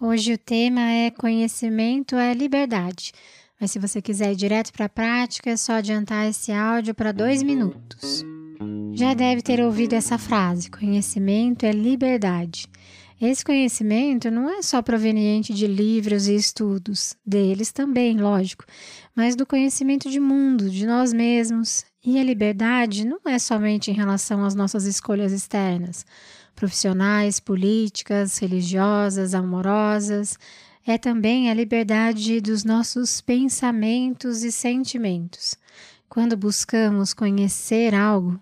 Hoje o tema é conhecimento é liberdade. Mas se você quiser ir direto para a prática, é só adiantar esse áudio para dois minutos. Já deve ter ouvido essa frase: conhecimento é liberdade. Esse conhecimento não é só proveniente de livros e estudos, deles também, lógico, mas do conhecimento de mundo, de nós mesmos. E a liberdade não é somente em relação às nossas escolhas externas profissionais, políticas, religiosas, amorosas, é também a liberdade dos nossos pensamentos e sentimentos. Quando buscamos conhecer algo,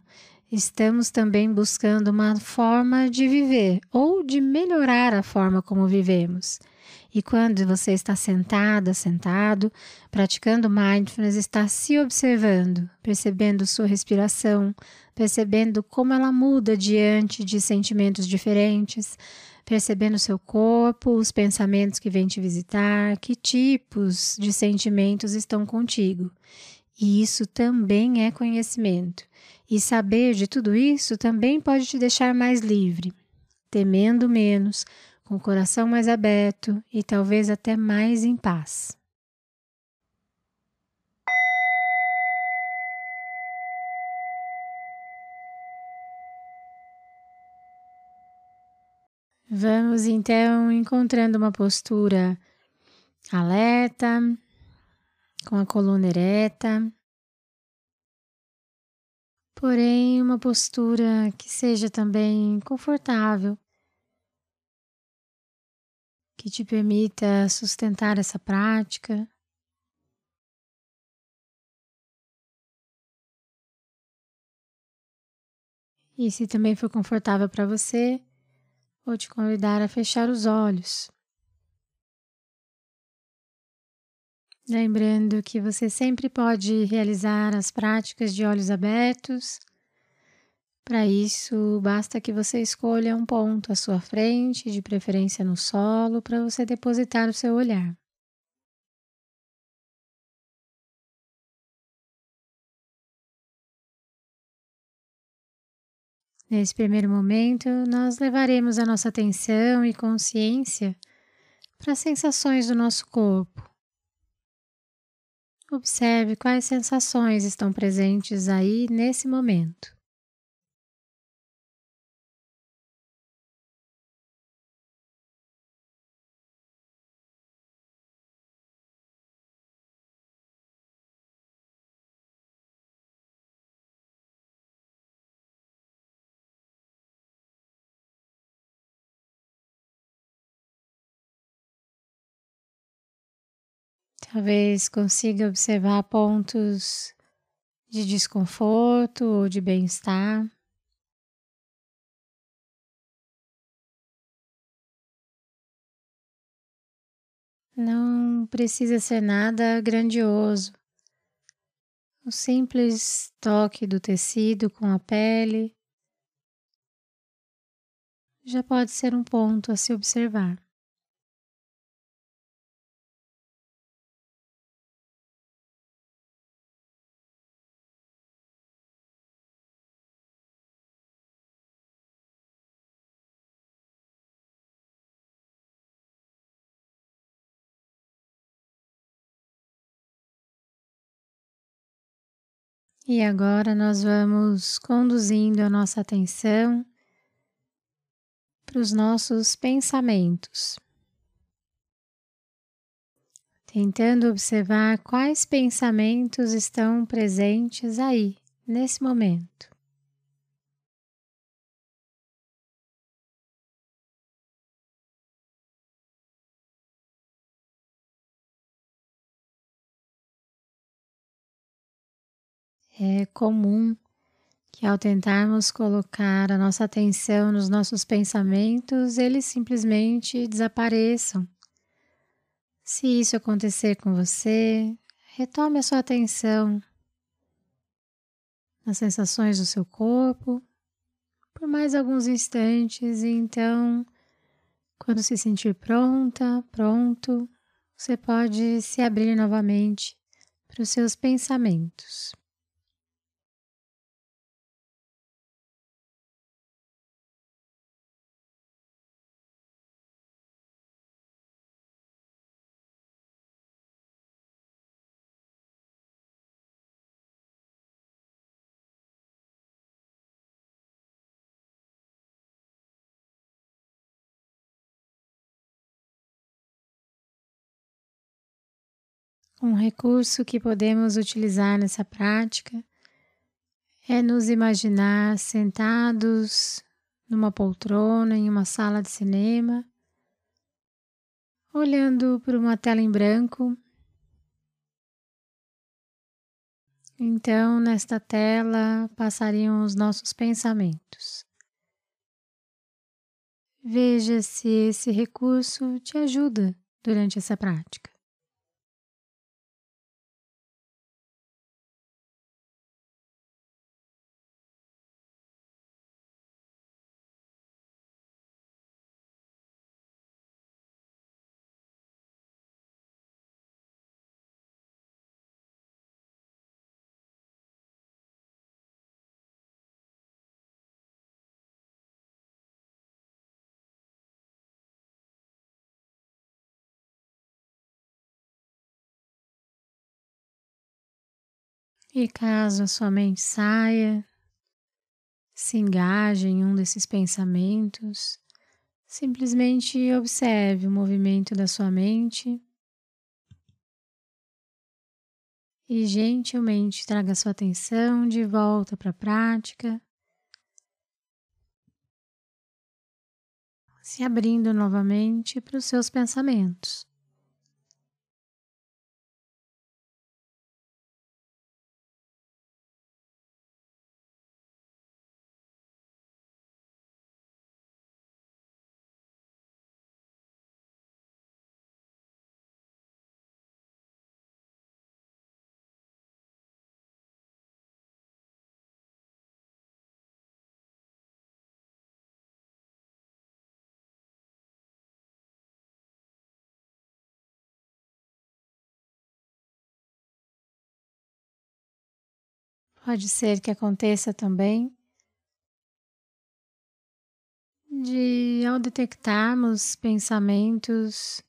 estamos também buscando uma forma de viver ou de melhorar a forma como vivemos. E quando você está sentada, sentado, praticando mindfulness, está se observando, percebendo sua respiração, percebendo como ela muda diante de sentimentos diferentes, percebendo seu corpo, os pensamentos que vêm te visitar, que tipos de sentimentos estão contigo. E isso também é conhecimento. E saber de tudo isso também pode te deixar mais livre, temendo menos, o coração mais aberto e talvez até mais em paz. Vamos então encontrando uma postura alerta, com a coluna ereta, porém uma postura que seja também confortável que te permita sustentar essa prática. E se também for confortável para você, vou te convidar a fechar os olhos. Lembrando que você sempre pode realizar as práticas de olhos abertos para isso, basta que você escolha um ponto à sua frente, de preferência no solo, para você depositar o seu olhar. Nesse primeiro momento, nós levaremos a nossa atenção e consciência para as sensações do nosso corpo. Observe quais sensações estão presentes aí nesse momento. Talvez consiga observar pontos de desconforto ou de bem-estar. Não precisa ser nada grandioso. O simples toque do tecido com a pele já pode ser um ponto a se observar. E agora nós vamos conduzindo a nossa atenção para os nossos pensamentos, tentando observar quais pensamentos estão presentes aí, nesse momento. É comum que ao tentarmos colocar a nossa atenção nos nossos pensamentos, eles simplesmente desapareçam, Se isso acontecer com você, retome a sua atenção nas sensações do seu corpo por mais alguns instantes e então, quando se sentir pronta, pronto, você pode se abrir novamente para os seus pensamentos. Um recurso que podemos utilizar nessa prática é nos imaginar sentados numa poltrona em uma sala de cinema, olhando por uma tela em branco. Então, nesta tela passariam os nossos pensamentos. Veja se esse recurso te ajuda durante essa prática. E caso a sua mente saia, se engaje em um desses pensamentos, simplesmente observe o movimento da sua mente. E gentilmente traga sua atenção de volta para a prática, se abrindo novamente para os seus pensamentos. Pode ser que aconteça também de, ao detectarmos pensamentos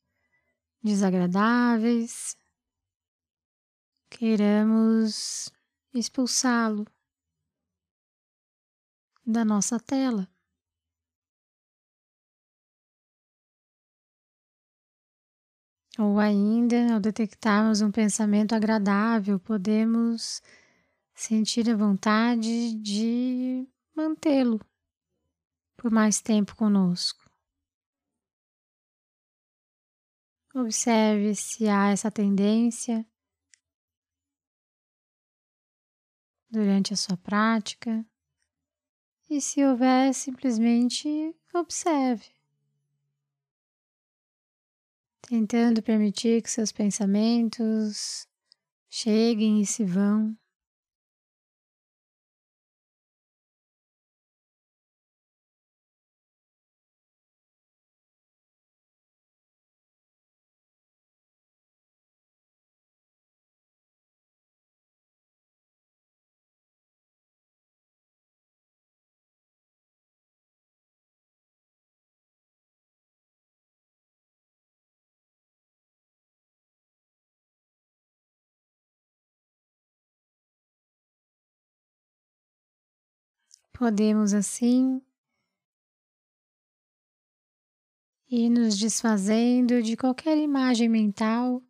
desagradáveis, queiramos expulsá-lo da nossa tela. Ou ainda, ao detectarmos um pensamento agradável, podemos sentir a vontade de mantê-lo por mais tempo conosco. Observe se há essa tendência durante a sua prática e se houver, simplesmente observe, tentando permitir que seus pensamentos cheguem e se vão. Podemos assim ir nos desfazendo de qualquer imagem mental.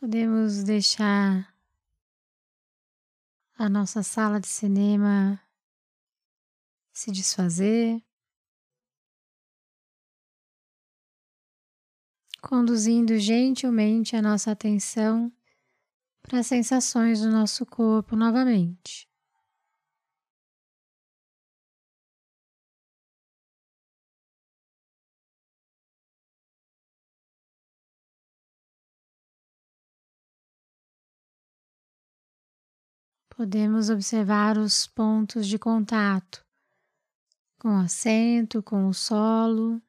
Podemos deixar a nossa sala de cinema se desfazer, conduzindo gentilmente a nossa atenção para as sensações do nosso corpo novamente. Podemos observar os pontos de contato com o assento, com o solo,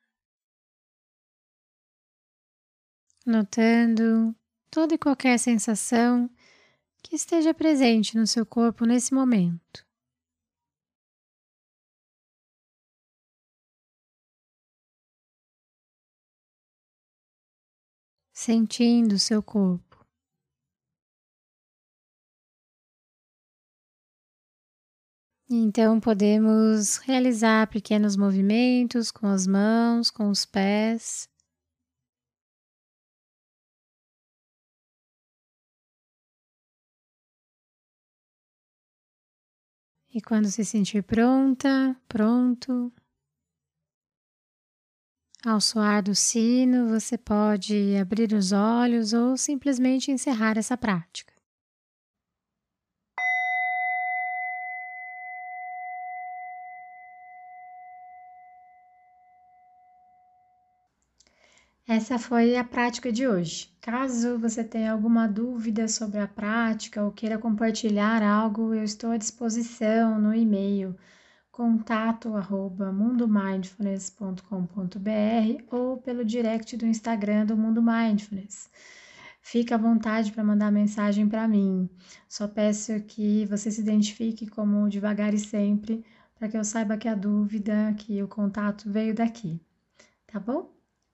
notando toda e qualquer sensação que esteja presente no seu corpo nesse momento. Sentindo o seu corpo. Então podemos realizar pequenos movimentos com as mãos, com os pés. E quando se sentir pronta, pronto, ao soar do sino, você pode abrir os olhos ou simplesmente encerrar essa prática. Essa foi a prática de hoje. Caso você tenha alguma dúvida sobre a prática ou queira compartilhar algo, eu estou à disposição no e-mail contato@mundomindfulness.com.br ou pelo direct do Instagram do Mundo Mindfulness. Fique à vontade para mandar mensagem para mim. Só peço que você se identifique como devagar e sempre, para que eu saiba que a dúvida, que o contato veio daqui. Tá bom?